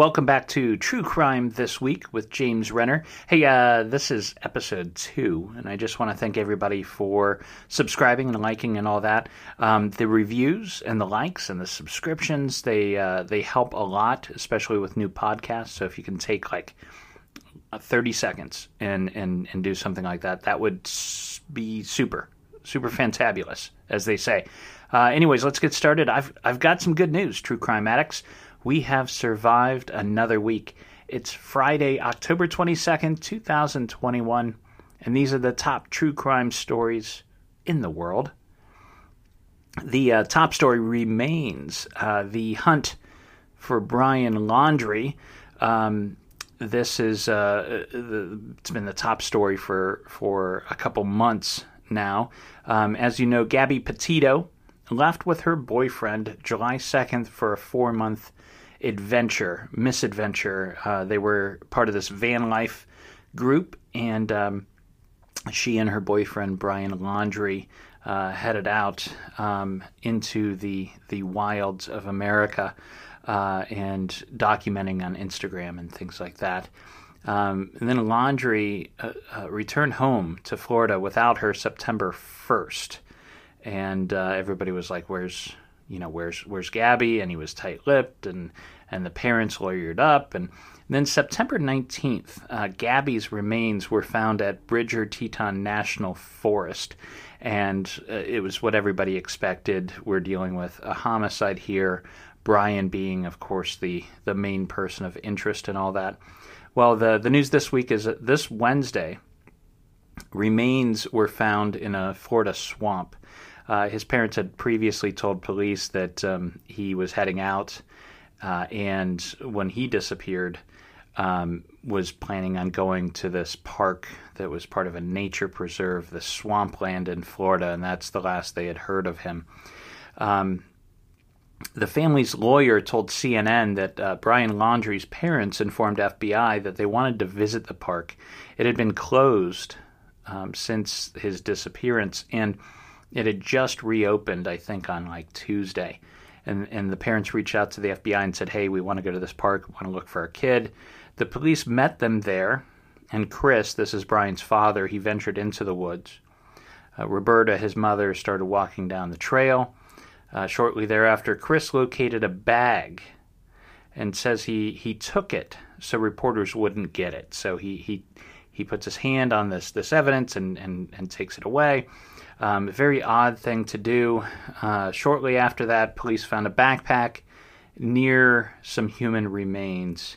Welcome back to True Crime This Week with James Renner. Hey, uh, this is episode two, and I just want to thank everybody for subscribing and liking and all that. Um, the reviews and the likes and the subscriptions, they, uh, they help a lot, especially with new podcasts. So if you can take like uh, 30 seconds and, and, and do something like that, that would be super, super fantabulous, as they say. Uh, anyways, let's get started. I've, I've got some good news, true crime addicts. We have survived another week. It's Friday, October 22nd, 2021, and these are the top true crime stories in the world. The uh, top story remains uh, the hunt for Brian Laundrie. Um, this is uh, it's been the top story for for a couple months now. Um, as you know, Gabby Petito left with her boyfriend July 2nd for a four month adventure, misadventure. Uh, they were part of this van life group, and um, she and her boyfriend Brian Laundrie uh, headed out um, into the the wilds of America uh, and documenting on Instagram and things like that. Um, and then Laundrie uh, uh, returned home to Florida without her September first, and uh, everybody was like, "Where's you know where's where's Gabby?" And he was tight-lipped, and and the parents lawyered up, and then September 19th, uh, Gabby's remains were found at Bridger Teton National Forest. And uh, it was what everybody expected. We're dealing with a homicide here, Brian being, of course, the, the main person of interest and all that. Well, the, the news this week is that this Wednesday, remains were found in a Florida swamp. Uh, his parents had previously told police that um, he was heading out, uh, and when he disappeared, um, was planning on going to this park that was part of a nature preserve, the swampland in Florida, and that's the last they had heard of him. Um, the family's lawyer told CNN that uh, Brian Laundrie's parents informed FBI that they wanted to visit the park. It had been closed um, since his disappearance, and it had just reopened, I think, on like Tuesday. And, and the parents reached out to the FBI and said, Hey, we want to go to this park, we want to look for our kid. The police met them there, and Chris, this is Brian's father, he ventured into the woods. Uh, Roberta, his mother, started walking down the trail. Uh, shortly thereafter, Chris located a bag and says he, he took it so reporters wouldn't get it. So he, he, he puts his hand on this, this evidence and, and, and takes it away. Um, very odd thing to do. Uh, shortly after that, police found a backpack near some human remains.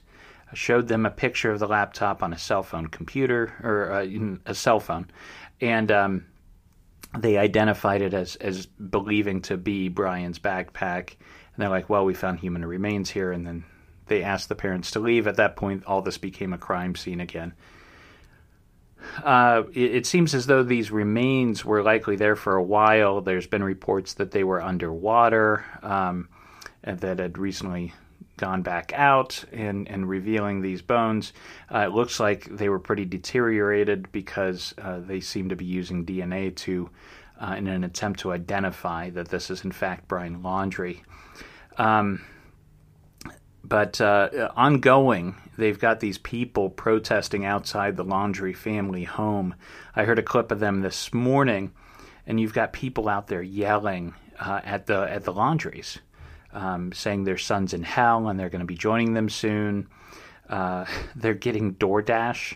I showed them a picture of the laptop on a cell phone computer or uh, a cell phone, and um, they identified it as as believing to be Brian's backpack. And they're like, "Well, we found human remains here," and then they asked the parents to leave. At that point, all this became a crime scene again. Uh, it, it, seems as though these remains were likely there for a while. There's been reports that they were underwater um, and that had recently gone back out and, and revealing these bones. Uh, it looks like they were pretty deteriorated because uh, they seem to be using DNA to, uh, in an attempt to identify that this is in fact Brian Laundrie. Um, but uh, ongoing, they've got these people protesting outside the Laundrie family home. I heard a clip of them this morning, and you've got people out there yelling uh, at the at the Laundries um, saying their son's in hell and they're going to be joining them soon. Uh, they're getting DoorDash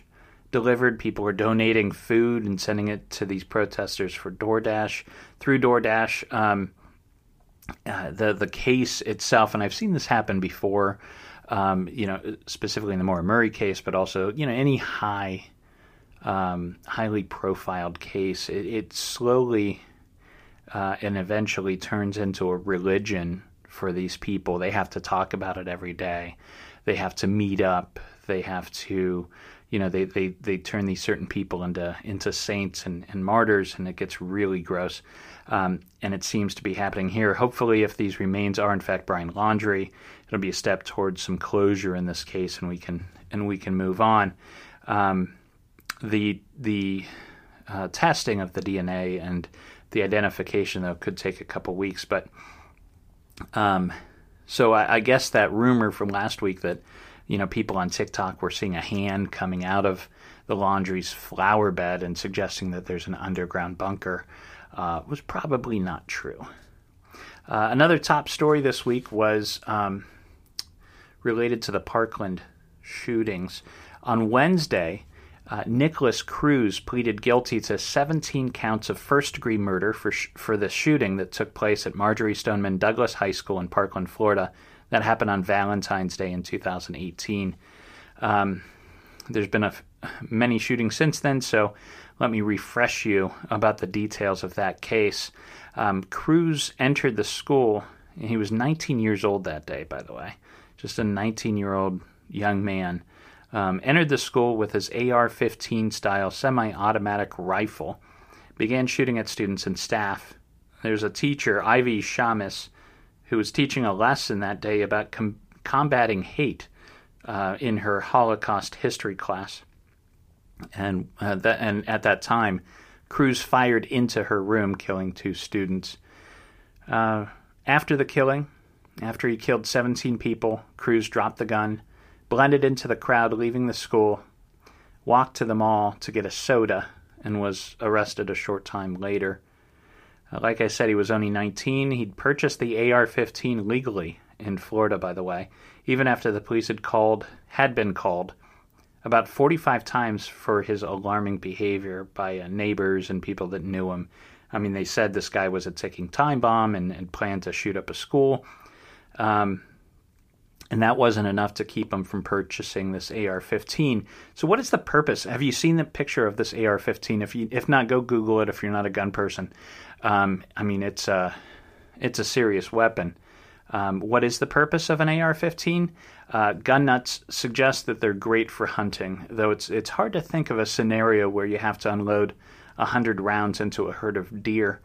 delivered. People are donating food and sending it to these protesters for DoorDash through DoorDash. Um, uh, the the case itself, and I've seen this happen before. Um, you know, specifically in the Maura Murray case, but also you know any high, um, highly profiled case, it, it slowly uh, and eventually turns into a religion for these people. They have to talk about it every day. They have to meet up. They have to, you know, they, they, they turn these certain people into into saints and, and martyrs, and it gets really gross. Um, and it seems to be happening here. Hopefully, if these remains are in fact Brian Laundrie, it'll be a step towards some closure in this case, and we can and we can move on. Um, the the uh, testing of the DNA and the identification though could take a couple weeks, but um, so I, I, guess that rumor from last week that you know people on TikTok were seeing a hand coming out of the Laundrie's flower bed and suggesting that there's an underground bunker uh, was probably not true. Uh, another top story this week was um, related to the Parkland shootings. On Wednesday, uh, Nikolas Cruz pleaded guilty to 17 counts of first degree murder for, sh- for the shooting that took place at Marjory Stoneman Douglas High School in Parkland, Florida. That happened on Valentine's Day in 2018. Um, there's been a f- many shootings since then, so let me refresh you about the details of that case. Um, Cruz entered the school, he was 19 years old that day, by the way, just a 19 year old young man um, entered the school with his AR 15 style semi automatic rifle, began shooting at students and staff. There's a teacher, Ivy Schamis, who was teaching a lesson that day about com- combating hate uh, in her Holocaust history class. And, uh, that, and at that time, Cruz fired into her room, killing two students. Uh, after the killing, after he killed 17 people, Cruz dropped the gun blended into the crowd leaving the school, walked to the mall to get a soda, and was arrested a short time later. Uh, like I said, he was only 19. He'd purchased the AR 15 legally in Florida, by the way, even after the police had called, had been called, about 45 times for his alarming behavior by uh, neighbors and people that knew him. I mean, they said this guy was a ticking time bomb and, and planned to shoot up a school. Um, and that wasn't enough to keep him from purchasing this AR-15. So, what is the purpose? Have you seen the picture of this AR-15? If you, if not, go Google it. If you're not a gun person, um, I mean, it's a, it's a serious weapon. Um, what is the purpose of an AR-15? Uh, gun nuts suggest that they're great for hunting, though it's it's hard to think of a scenario where you have to unload hundred rounds into a herd of deer.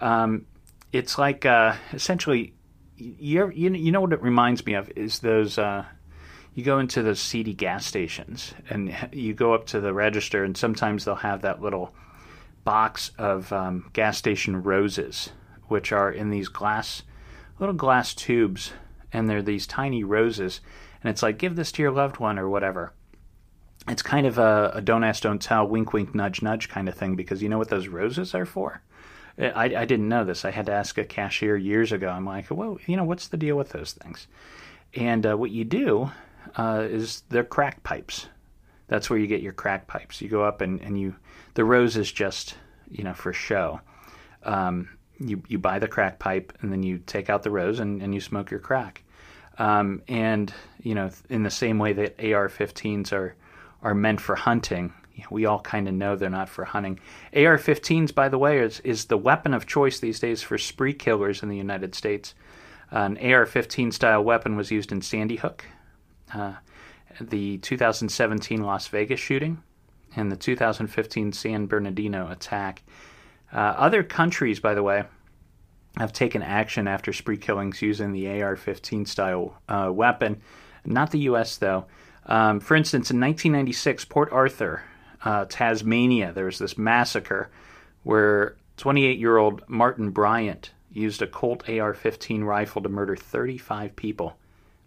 Um, it's like uh, essentially you, you you know what it reminds me of? Is those uh, you go into those seedy gas stations and you go up to the register and sometimes they'll have that little box of um, gas station roses which are in these glass little glass tubes and they're these tiny roses. And it's like give this to your loved one or whatever. It's kind of a, a don't ask don't tell wink wink nudge nudge kind of thing because you know what those roses are for I, I didn't know this. I had to ask a cashier years ago. I'm like, well, you know, what's the deal with those things? And uh, what you do uh, is they're crack pipes. That's where you get your crack pipes. You go up and, and you, the rose is just, you know, for show. Um, you, you buy the crack pipe and then you take out the rose and, and you smoke your crack. Um, and, you know, in the same way that AR 15s are, are meant for hunting, we all kind of know they're not for hunting. AR-15s, by the way, is is the weapon of choice these days for spree killers in the United States. An AR-15 style weapon was used in Sandy Hook uh, the 2017 Las Vegas shooting and the 2015 San Bernardino attack. Uh, other countries, by the way, have taken action after spree killings using the AR 15 style uh, weapon. Not the U.S., though. Um, for instance, in 1996, Port Arthur, uh, Tasmania, there was this massacre where 28 year old Martin Bryant used a Colt AR 15 rifle to murder 35 people.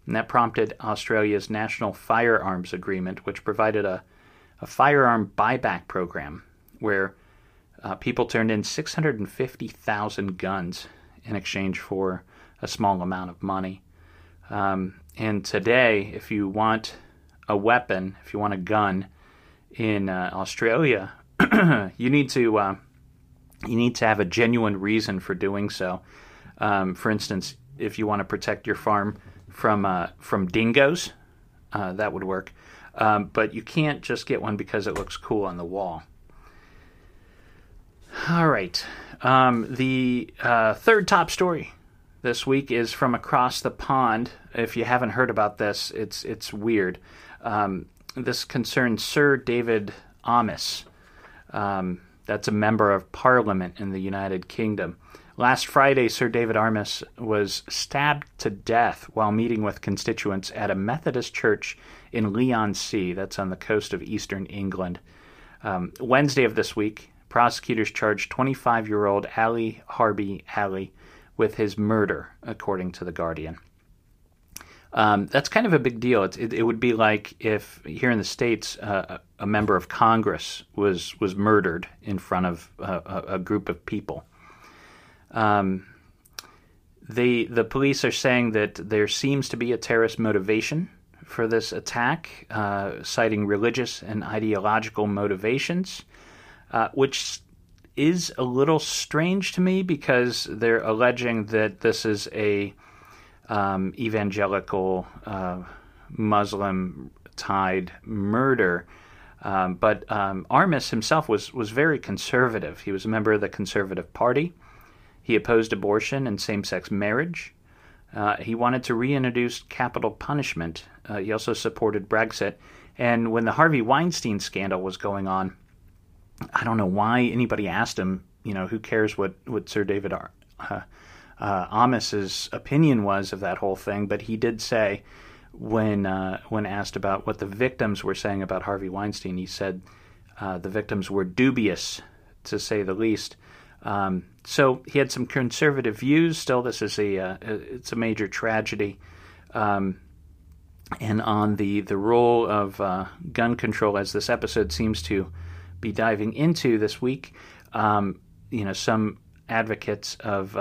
And that prompted Australia's National Firearms Agreement, which provided a, a firearm buyback program where uh, people turned in 650,000 guns in exchange for a small amount of money. Um, and today, if you want a weapon, if you want a gun in uh, Australia, you need to uh, you need to have a genuine reason for doing so. Um, for instance, if you want to protect your farm from uh, from dingoes, uh, that would work. Um, but you can't just get one because it looks cool on the wall. All right. Um, the uh, third top story this week is from across the pond. If you haven't heard about this, it's it's weird. Um, this concerns Sir David Amess. Um, that's a member of Parliament in the United Kingdom. Last Friday, Sir David Amess was stabbed to death while meeting with constituents at a Methodist church in Leigh-on-Sea. That's on the coast of eastern England. Um, Wednesday of this week, prosecutors charged 25 year old Ali Harbi Ali with his murder, according to The Guardian. Um, that's kind of a big deal. It, it, it, would be like if here in the states uh, a member of Congress was was murdered in front of a, a, group of people. Um, the the police are saying that there seems to be a terrorist motivation for this attack, uh, citing religious and ideological motivations, uh, which is a little strange to me because they're alleging that this is a um, evangelical uh, Muslim tied murder. Um, but um, Amess himself was, was very conservative. He was a member of the Conservative Party. He opposed abortion and same sex marriage. Uh, he wanted to reintroduce capital punishment. Uh, he also supported Brexit. And when the Harvey Weinstein scandal was going on, I don't know why anybody asked him, you know, who cares what, what Sir David uh, uh, Amess's opinion was of that whole thing, but he did say when uh, when asked about what the victims were saying about Harvey Weinstein, he said uh, the victims were dubious, to say the least. Um, so he had some conservative views. Still, this is a uh, it's a major tragedy. Um, and on the the role of uh, gun control, as this episode seems to be diving into this week, um, you know, some advocates of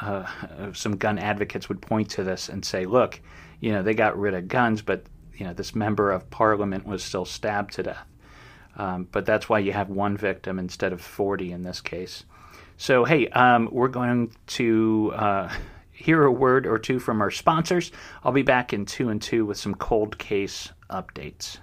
uh, some gun advocates would point to this and say, look, you know, they got rid of guns, but you know, this member of parliament was still stabbed to death. Um, but that's why you have one victim instead of 40 in this case. So, hey, um, we're going to uh, hear a word or two from our sponsors. I'll be back in two and two with some cold case updates.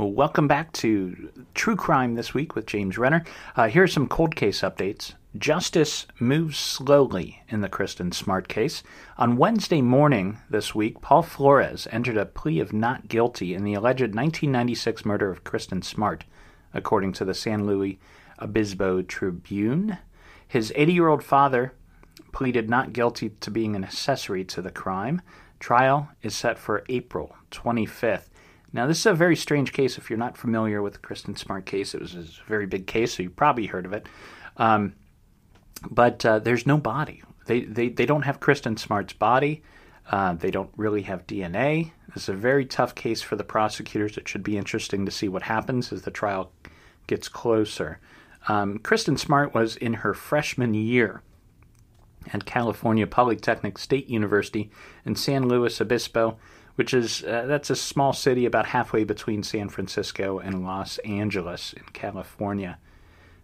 Welcome back to True Crime this week with James Renner. Uh, here are some cold case updates. Justice moves slowly in the Kristin Smart case. On Wednesday morning this week, Paul Flores entered a plea of not guilty in the alleged 1996 murder of Kristin Smart, according to the San Luis Obispo Tribune. His 80 year old father pleaded not guilty to being an accessory to the crime. Trial is set for April 25th. Now, this is a very strange case. If you're not familiar with the Kristin Smart case, it was a very big case, so you probably heard of it. Um, but uh, there's no body. They, they, they don't have Kristin Smart's body. Uh, they don't really have DNA. Is a very tough case for the prosecutors. It should be interesting to see what happens as the trial gets closer. Um, Kristin Smart was in her freshman year at California Polytechnic State University in San Luis Obispo which is uh, that's a small city about halfway between San Francisco and Los Angeles in California.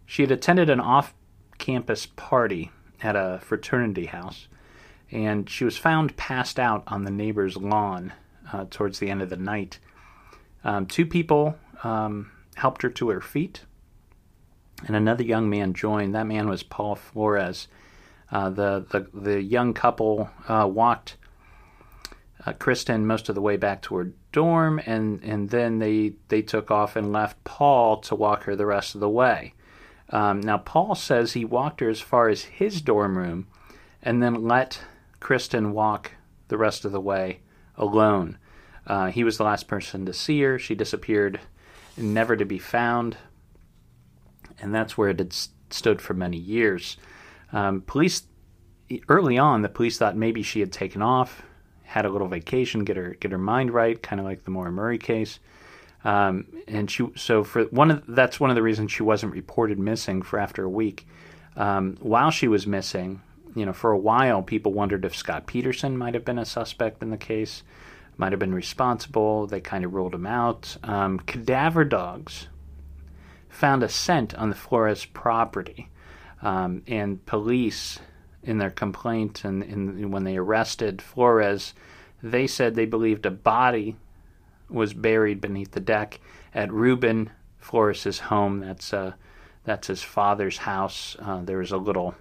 She had attended an off-campus party at a fraternity house, and she was found passed out on the neighbor's lawn uh, towards the end of the night. Um, two people um, helped her to her feet, and another young man joined. That man was Paul Flores. Uh, the, the the young couple uh, walked uh, Kristin most of the way back to her dorm, and, and then they, they took off and left Paul to walk her the rest of the way. Um, now, Paul says he walked her as far as his dorm room and then let Kristin walk the rest of the way alone. Uh, he was the last person to see her. She disappeared, never to be found. And that's where it had stood for many years. Um, police, early on, the police thought maybe she had taken off, had a little vacation, get her get her mind right, kind of like the Maura Murray case. Um, and she so for one of that's one of the reasons she wasn't reported missing for after a week. Um, while she was missing, you know, for a while, people wondered if Scott Peterson might have been a suspect in the case, might have been responsible. They kind of ruled him out. Um, cadaver dogs found a scent on the Flores property, um, and police, in their complaint and in, when they arrested Flores, they said they believed a body was buried beneath the deck at Ruben Flores's home. That's uh, that's his father's house. Uh, there was a little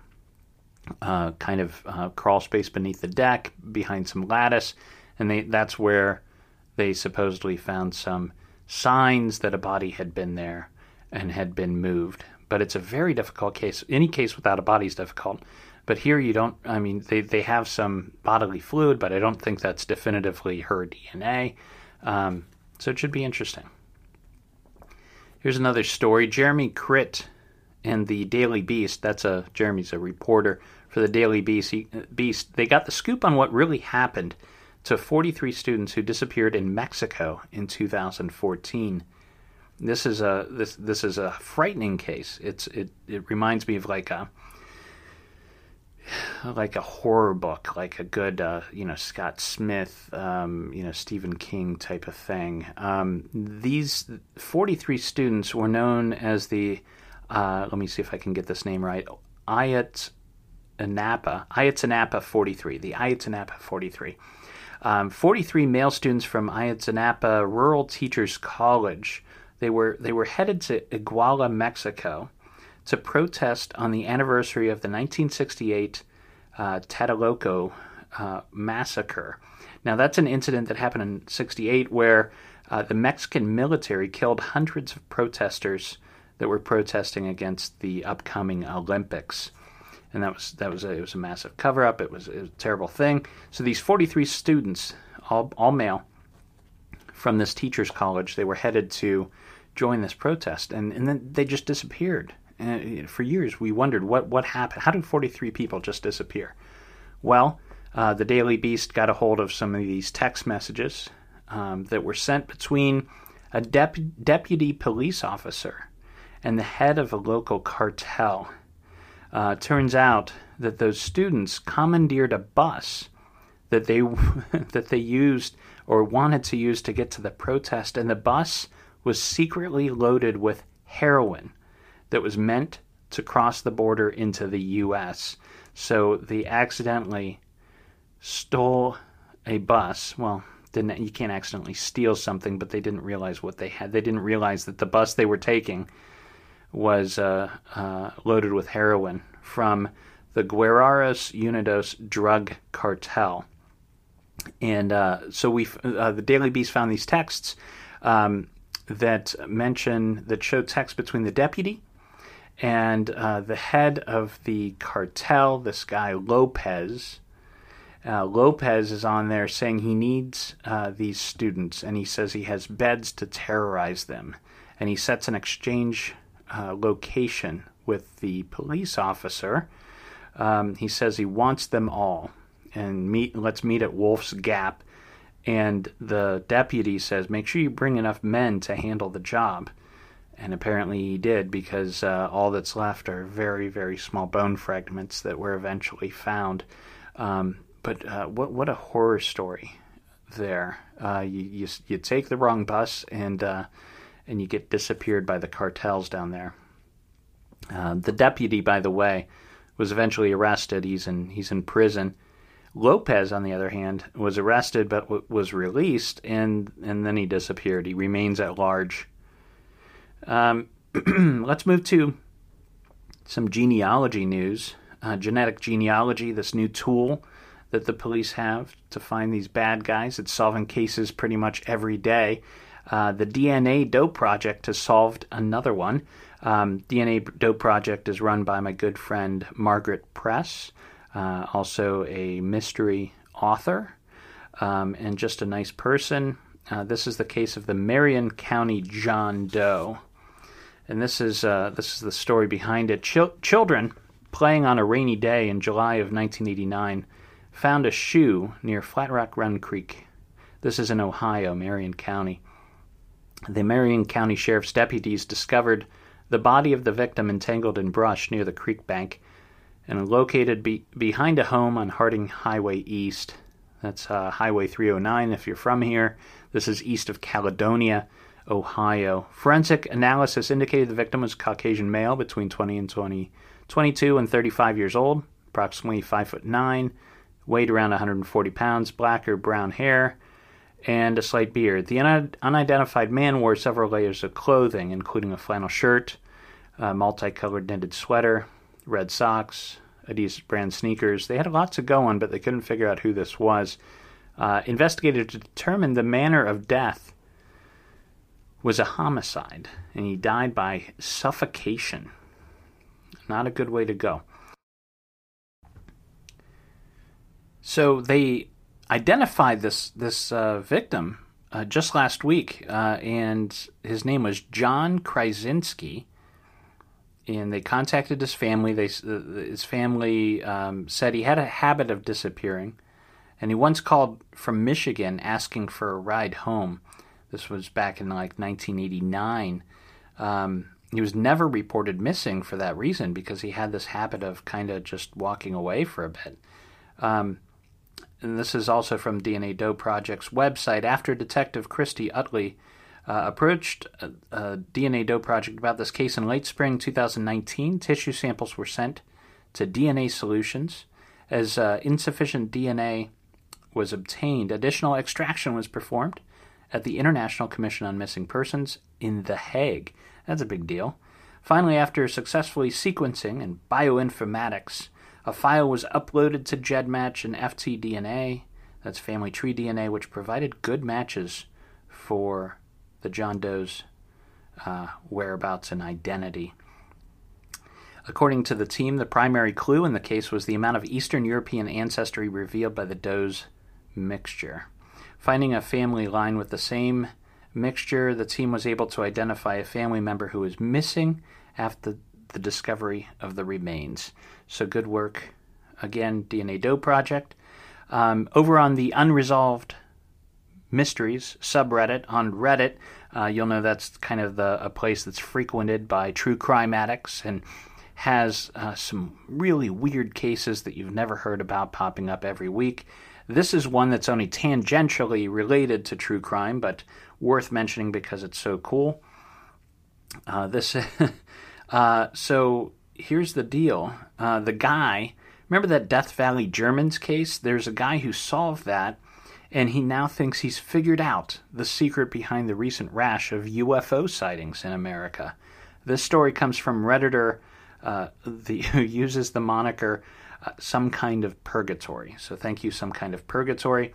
uh, kind of uh, crawl space beneath the deck behind some lattice, and they, that's where they supposedly found some signs that a body had been there and had been moved. But it's a very difficult case. Any case without a body is difficult. But here you don't, I mean, they, they have some bodily fluid, but I don't think that's definitively her DNA. Um, so it should be interesting. Here's another story. Jeremy Kryt and the Daily Beast, that's a, Jeremy's a reporter for the Daily Beast, Beast, they got the scoop on what really happened to 43 students who disappeared in Mexico in 2014. This is a this this is a frightening case. It's it it reminds me of like a like a horror book, like a good, uh, you know, Scott Smith, um, you know, Stephen King type of thing. Um, these 43 students were known as the, uh, let me see if I can get this name right, Ayat Anapa, Ayotzinapa 43, the Ayotzinapa 43. Um, 43 male students from Ayotzinapa Rural Teachers College. They were they were headed to Iguala, Mexico, to protest on the anniversary of the 1968 uh, uh, massacre. Now, that's an incident that happened in 68 where uh, the Mexican military killed hundreds of protesters that were protesting against the upcoming Olympics. And that was that was a, it was a massive cover up. It was, it was a terrible thing. So these 43 students, all all male, from this teachers college, they were headed to join this protest, and and then they just disappeared. And for years, we wondered what, what happened. How did 43 people just disappear? Well, uh, the Daily Beast got a hold of some of these text messages um, that were sent between a dep- deputy police officer and the head of a local cartel. Uh, turns out that those students commandeered a bus that they that they used or wanted to use to get to the protest, and the bus was secretly loaded with heroin that was meant to cross the border into the U.S. So they accidentally stole a bus. Well, didn't you can't accidentally steal something, but they didn't realize what they had. They didn't realize that the bus they were taking was uh, uh, loaded with heroin from the Guerreros Unidos drug cartel. And uh, so we, uh, the Daily Beast found these texts um, that mention that show text between the deputy and uh, the head of the cartel, this guy Lopez, uh, Lopez is on there saying he needs uh, these students, and he says he has beds to terrorize them, and he sets an exchange uh, location with the police officer. Um, he says he wants them all, and meet. Let's meet at Wolf's Gap. And the deputy says, make sure you bring enough men to handle the job. And apparently he did because uh, all that's left are very, very small bone fragments that were eventually found. Um, but uh, what what a horror story there. Uh, you, you, you take the wrong bus and uh, and you get disappeared by the cartels down there. Uh, the deputy, by the way, was eventually arrested. He's in he's in prison. Lopez, on the other hand, was arrested but w- was released, and and then he disappeared. He remains at large um, let's move to some genealogy news. Uh, genetic genealogy, this new tool that the police have to find these bad guys. It's solving cases pretty much every day. Uh, the DNA Doe Project has solved another one. Um, DNA Doe Project is run by my good friend Margaret Press, uh, also a mystery author um, and just a nice person. Uh, this is the case of the Marion County John Doe, and this is uh, this is the story behind it. Chil- children playing on a rainy day in July of 1989 found a shoe near Flat Rock Run Creek. This is in Ohio, Marion County. The Marion County Sheriff's deputies discovered the body of the victim entangled in brush near the creek bank and located be- behind a home on Harding Highway East. That's uh, Highway 309 if you're from here. This is east of Caledonia, Ohio. Forensic analysis indicated the victim was a Caucasian male between 20 and 20, 22 and 35 years old, approximately 5 foot 9, weighed around 140 pounds, black or brown hair, and a slight beard. The un- unidentified man wore several layers of clothing, including a flannel shirt, a multicolored knitted sweater, red socks, Adidas brand sneakers. They had lots to go on, but they couldn't figure out who this was. Uh, investigators determined the manner of death was a homicide, and he died by suffocation. Not a good way to go. So they identified this this uh, victim uh, just last week, uh, and his name was John Krasinski and they contacted his family. They uh, his family um, said he had a habit of disappearing, and he once called from Michigan asking for a ride home. This was back in like 1989. Um, he was never reported missing for that reason because he had this habit of kind of just walking away for a bit. Um, and this is also from DNA Doe Project's website. After Detective Christy Utley uh, approached a, a, DNA Doe project about this case in late spring 2019. Tissue samples were sent to DNA Solutions. As uh, insufficient DNA was obtained, additional extraction was performed at the International Commission on Missing Persons in The Hague. That's a big deal. Finally, after successfully sequencing and bioinformatics, a file was uploaded to GEDmatch and FTDNA, that's Family Tree DNA, which provided good matches for the John Doe's uh, whereabouts and identity. According to the team, the primary clue in the case was the amount of Eastern European ancestry revealed by the Doe's mixture. Finding a family line with the same mixture, the team was able to identify a family member who was missing after the discovery of the remains. So good work. Again, DNA Doe Project. Um, over on the unresolved mysteries subreddit on Reddit. Uh, you'll know that's kind of the a place that's frequented by true crime addicts and has uh, some really weird cases that you've never heard about popping up every week. This is one that's only tangentially related to true crime, but worth mentioning because it's so cool. Uh, this, uh, so here's the deal: uh, the guy. Remember that Death Valley Germans case? There's a guy who solved that and he now thinks he's figured out the secret behind the recent rash of UFO sightings in America. This story comes from Redditor, uh, the, who uses the moniker uh, Some Kind of Purgatory. So thank you, Some Kind of Purgatory.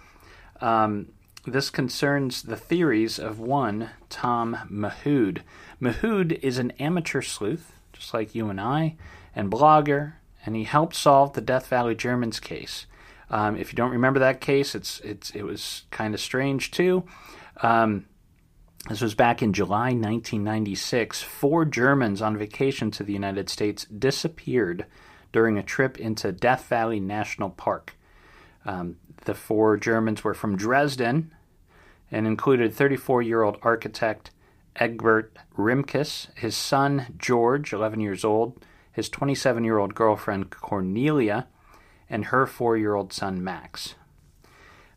Um, this concerns the theories of one Tom Mahood. Mahood is an amateur sleuth, just like you and I, and blogger, and he helped solve the Death Valley Germans case. Um, if you don't remember that case, it's it's it was kind of strange too. Um, this was back in July 1996. Four Germans on vacation to the United States disappeared during a trip into Death Valley National Park. Um, the four Germans were from Dresden and included 34 year old architect Egbert Rimkus, his son George, 11 years old, his 27 year old girlfriend Cornelia, and her four year old son, Max.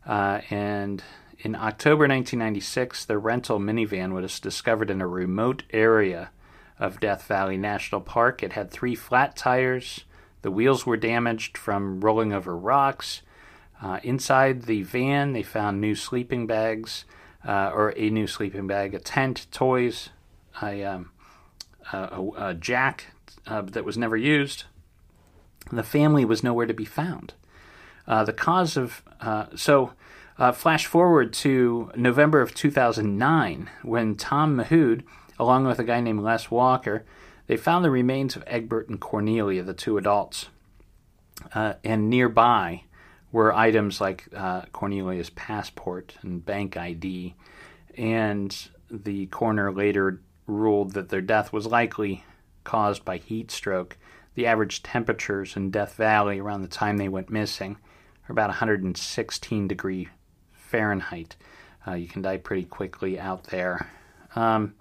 Uh, and in October 1996, the rental minivan was discovered in a remote area of Death Valley National Park. It had three flat tires. The wheels were damaged from rolling over rocks. Uh, inside the van, they found new sleeping bags, uh, or a new sleeping bag, a tent, toys, a, um, a, a jack uh, that was never used, the family was nowhere to be found. Uh, the cause of uh, so uh, flash forward to November of 2009 when Tom Mahood, along with a guy named Les Walker, they found the remains of Egbert and Cornelia, the two adults. Uh, and nearby were items like uh, Cornelia's passport and bank ID. And the coroner later ruled that their death was likely caused by heat stroke. The average temperatures in Death Valley around the time they went missing are about 116 degree Fahrenheit. Uh, you can die pretty quickly out there. Um,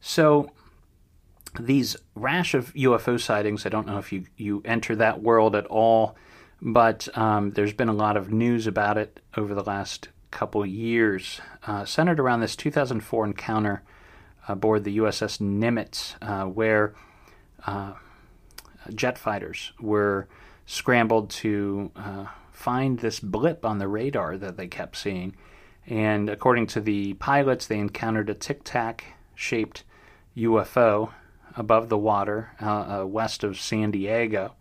so these rash of UFO sightings, I don't know if you, you enter that world at all, but um, there's been a lot of news about it over the last couple years, uh, centered around this 2004 encounter aboard the USS Nimitz, uh, where uh, jet fighters were scrambled to uh, find this blip on the radar that they kept seeing. And according to the pilots, they encountered a tic tac shaped UFO above the water uh, uh, west of San Diego.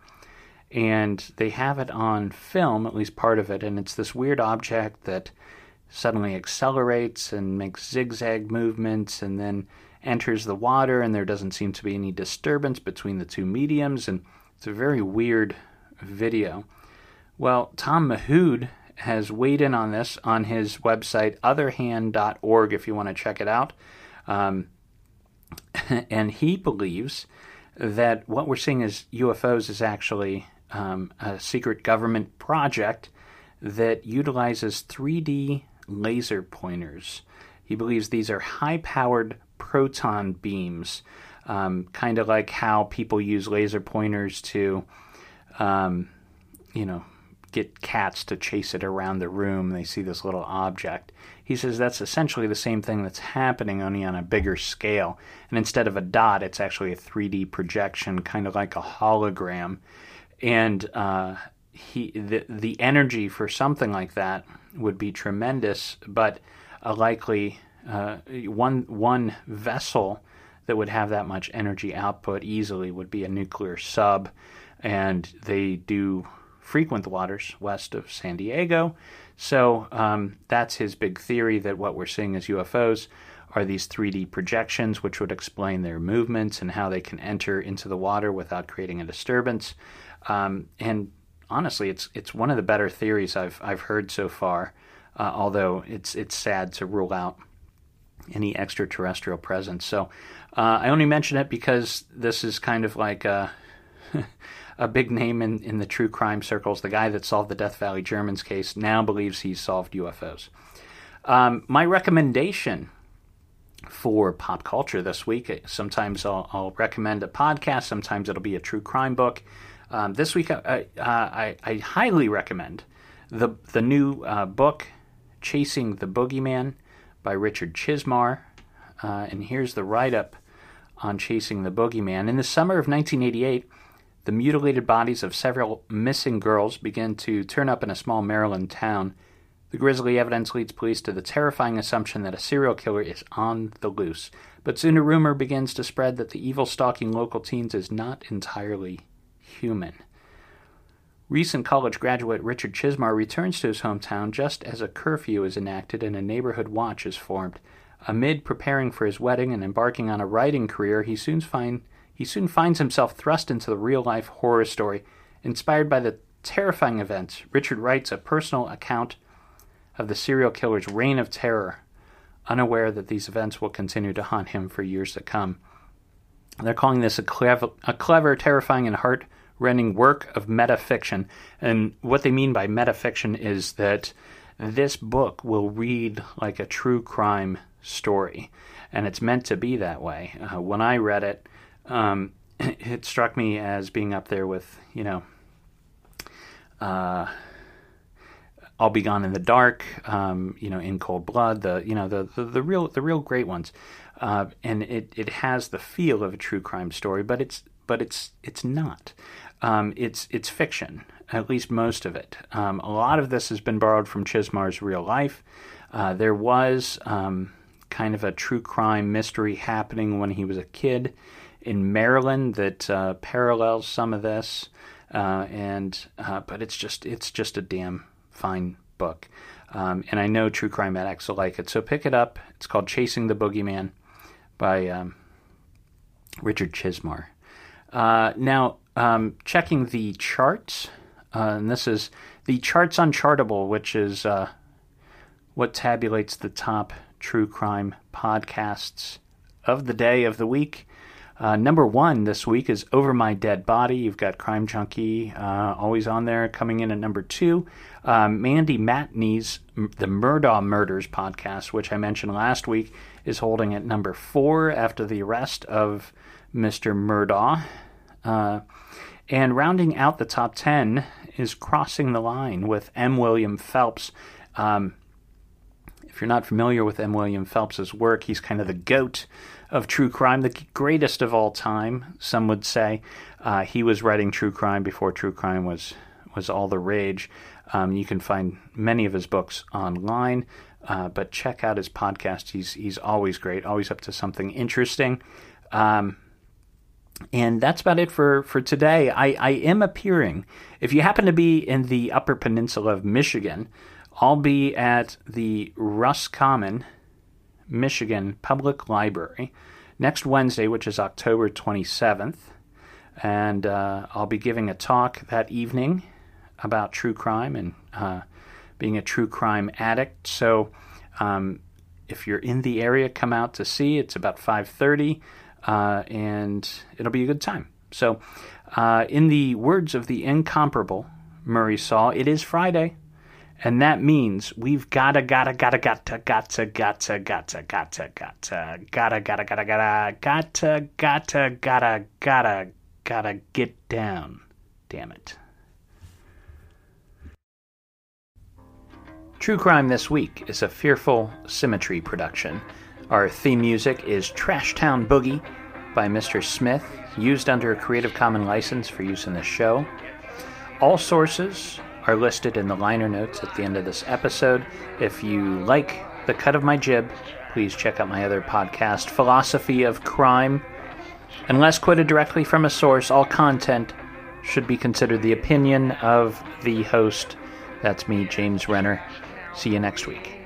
And they have it on film, at least part of it, and it's this weird object that suddenly accelerates and makes zigzag movements and then enters the water, and there doesn't seem to be any disturbance between the two mediums. And it's a very weird video. Well, Tom Mahood has weighed in on this on his website, otherhand.org, if you want to check it out. Um, and he believes that what we're seeing as UFOs is actually um, a secret government project that utilizes 3D laser pointers. He believes these are high powered proton beams, um, kind of like how people use laser pointers to, um, you know, get cats to chase it around the room. They see this little object. He says that's essentially the same thing that's happening, only on a bigger scale. And instead of a dot, it's actually a 3D projection, kind of like a hologram. And uh, he, the, the energy for something like that would be tremendous, but a likely uh, one one vessel that would have that much energy output easily would be a nuclear sub, and they do frequent the waters west of San Diego. So um, that's his big theory that what we're seeing as UFOs are these 3D projections, which would explain their movements and how they can enter into the water without creating a disturbance. Um, and honestly, it's it's one of the better theories I've I've heard so far. Uh, although it's it's sad to rule out any extraterrestrial presence. So uh, I only mention it because this is kind of like a, a big name in, in the true crime circles. The guy that solved the Death Valley Germans case now believes he's solved UFOs. Um, my recommendation for pop culture this week. Sometimes I'll, I'll, recommend a podcast. Sometimes it'll be a true crime book. Um, this week, I, I, I, highly recommend the the new uh, book, "Chasing the Boogeyman." by Richard Chizmar. Uh, and here's the write up on Chasing the Boogeyman. In the summer of 1988, the mutilated bodies of several missing girls begin to turn up in a small Maryland town. The grisly evidence leads police to the terrifying assumption that a serial killer is on the loose. But soon a rumor begins to spread that the evil stalking local teens is not entirely human. Recent college graduate Richard Chizmar returns to his hometown just as a curfew is enacted and a neighborhood watch is formed. Amid preparing for his wedding and embarking on a writing career, he soon, find, he soon finds himself thrust into the real life horror story. Inspired by the terrifying events, Richard writes a personal account of the serial killer's reign of terror, unaware that these events will continue to haunt him for years to come. They're calling this a clever, a clever terrifying, and heart rending work of metafiction. And what they mean by metafiction is that this book will read like a true crime story. And it's meant to be that way. Uh, when I read it, um, it struck me as being up there with, you know, uh, I'll Be Gone in the Dark, um, you know, In Cold Blood, the you know the the, the real the real great ones, uh, and it, it has the feel of a true crime story, but it's but it's it's not um, it's it's fiction, at least most of it. Um, a lot of this has been borrowed from Chizmar's real life. Uh, there was um, kind of a true crime mystery happening when he was a kid in Maryland that uh, parallels some of this. uh, and uh, but it's just it's just a damn fine book. Um, and I know true crime addicts will like it, so pick it up. It's called Chasing the Boogeyman by um, Richard Chizmar. Uh, now, um, checking the charts, uh, and this is the Charts on Chartable, which is what tabulates the top true crime podcasts of the day, of the week. Uh, number one this week is Over My Dead Body. You've got Crime Junkie uh, always on there. Coming in at number two, um, Mandy Matney's The Murdaugh Murders podcast, which I mentioned last week, is holding at number four after the arrest of Mr. Murdaugh. Uh, and rounding out the top 10 is Crossing the Line with M. William Phelps. Um, if you're not familiar with M. William Phelps's work, he's kind of the goat of true crime, the greatest of all time, some would say. Uh, he was writing true crime before true crime was was all the rage. Um, you can find many of his books online, uh, but check out his podcast. He's he's always great, always up to something interesting. Um, and that's about it for, for today. I, I am appearing. If you happen to be in the Upper Peninsula of Michigan, I'll be at the Roscommon, Michigan Public Library next Wednesday, which is October 27th. And uh, I'll be giving a talk that evening about true crime and uh, being a true crime addict. So um, if you're in the area, come out to see. It's about 5:30, uh, and it'll be a good time. So, uh, in the words of the incomparable Murray Saul, it is Friday. And that means we've gotta, gotta, gotta, gotta, gotta, gotta, gotta, gotta, gotta, gotta, gotta, gotta, gotta, gotta, gotta, gotta, gotta, gotta get down. Damn it. True Crime This Week is a Fearful Symmetry production. Our theme music is Trash Town Boogie by Mr. Smith, used under a Creative Commons license for use in the show. All sources are listed in the liner notes at the end of this episode. If you like the cut of my jib, please check out my other podcast, Philosophy of Crime. Unless quoted directly from a source, all content should be considered the opinion of the host. That's me, James Renner. See you next week.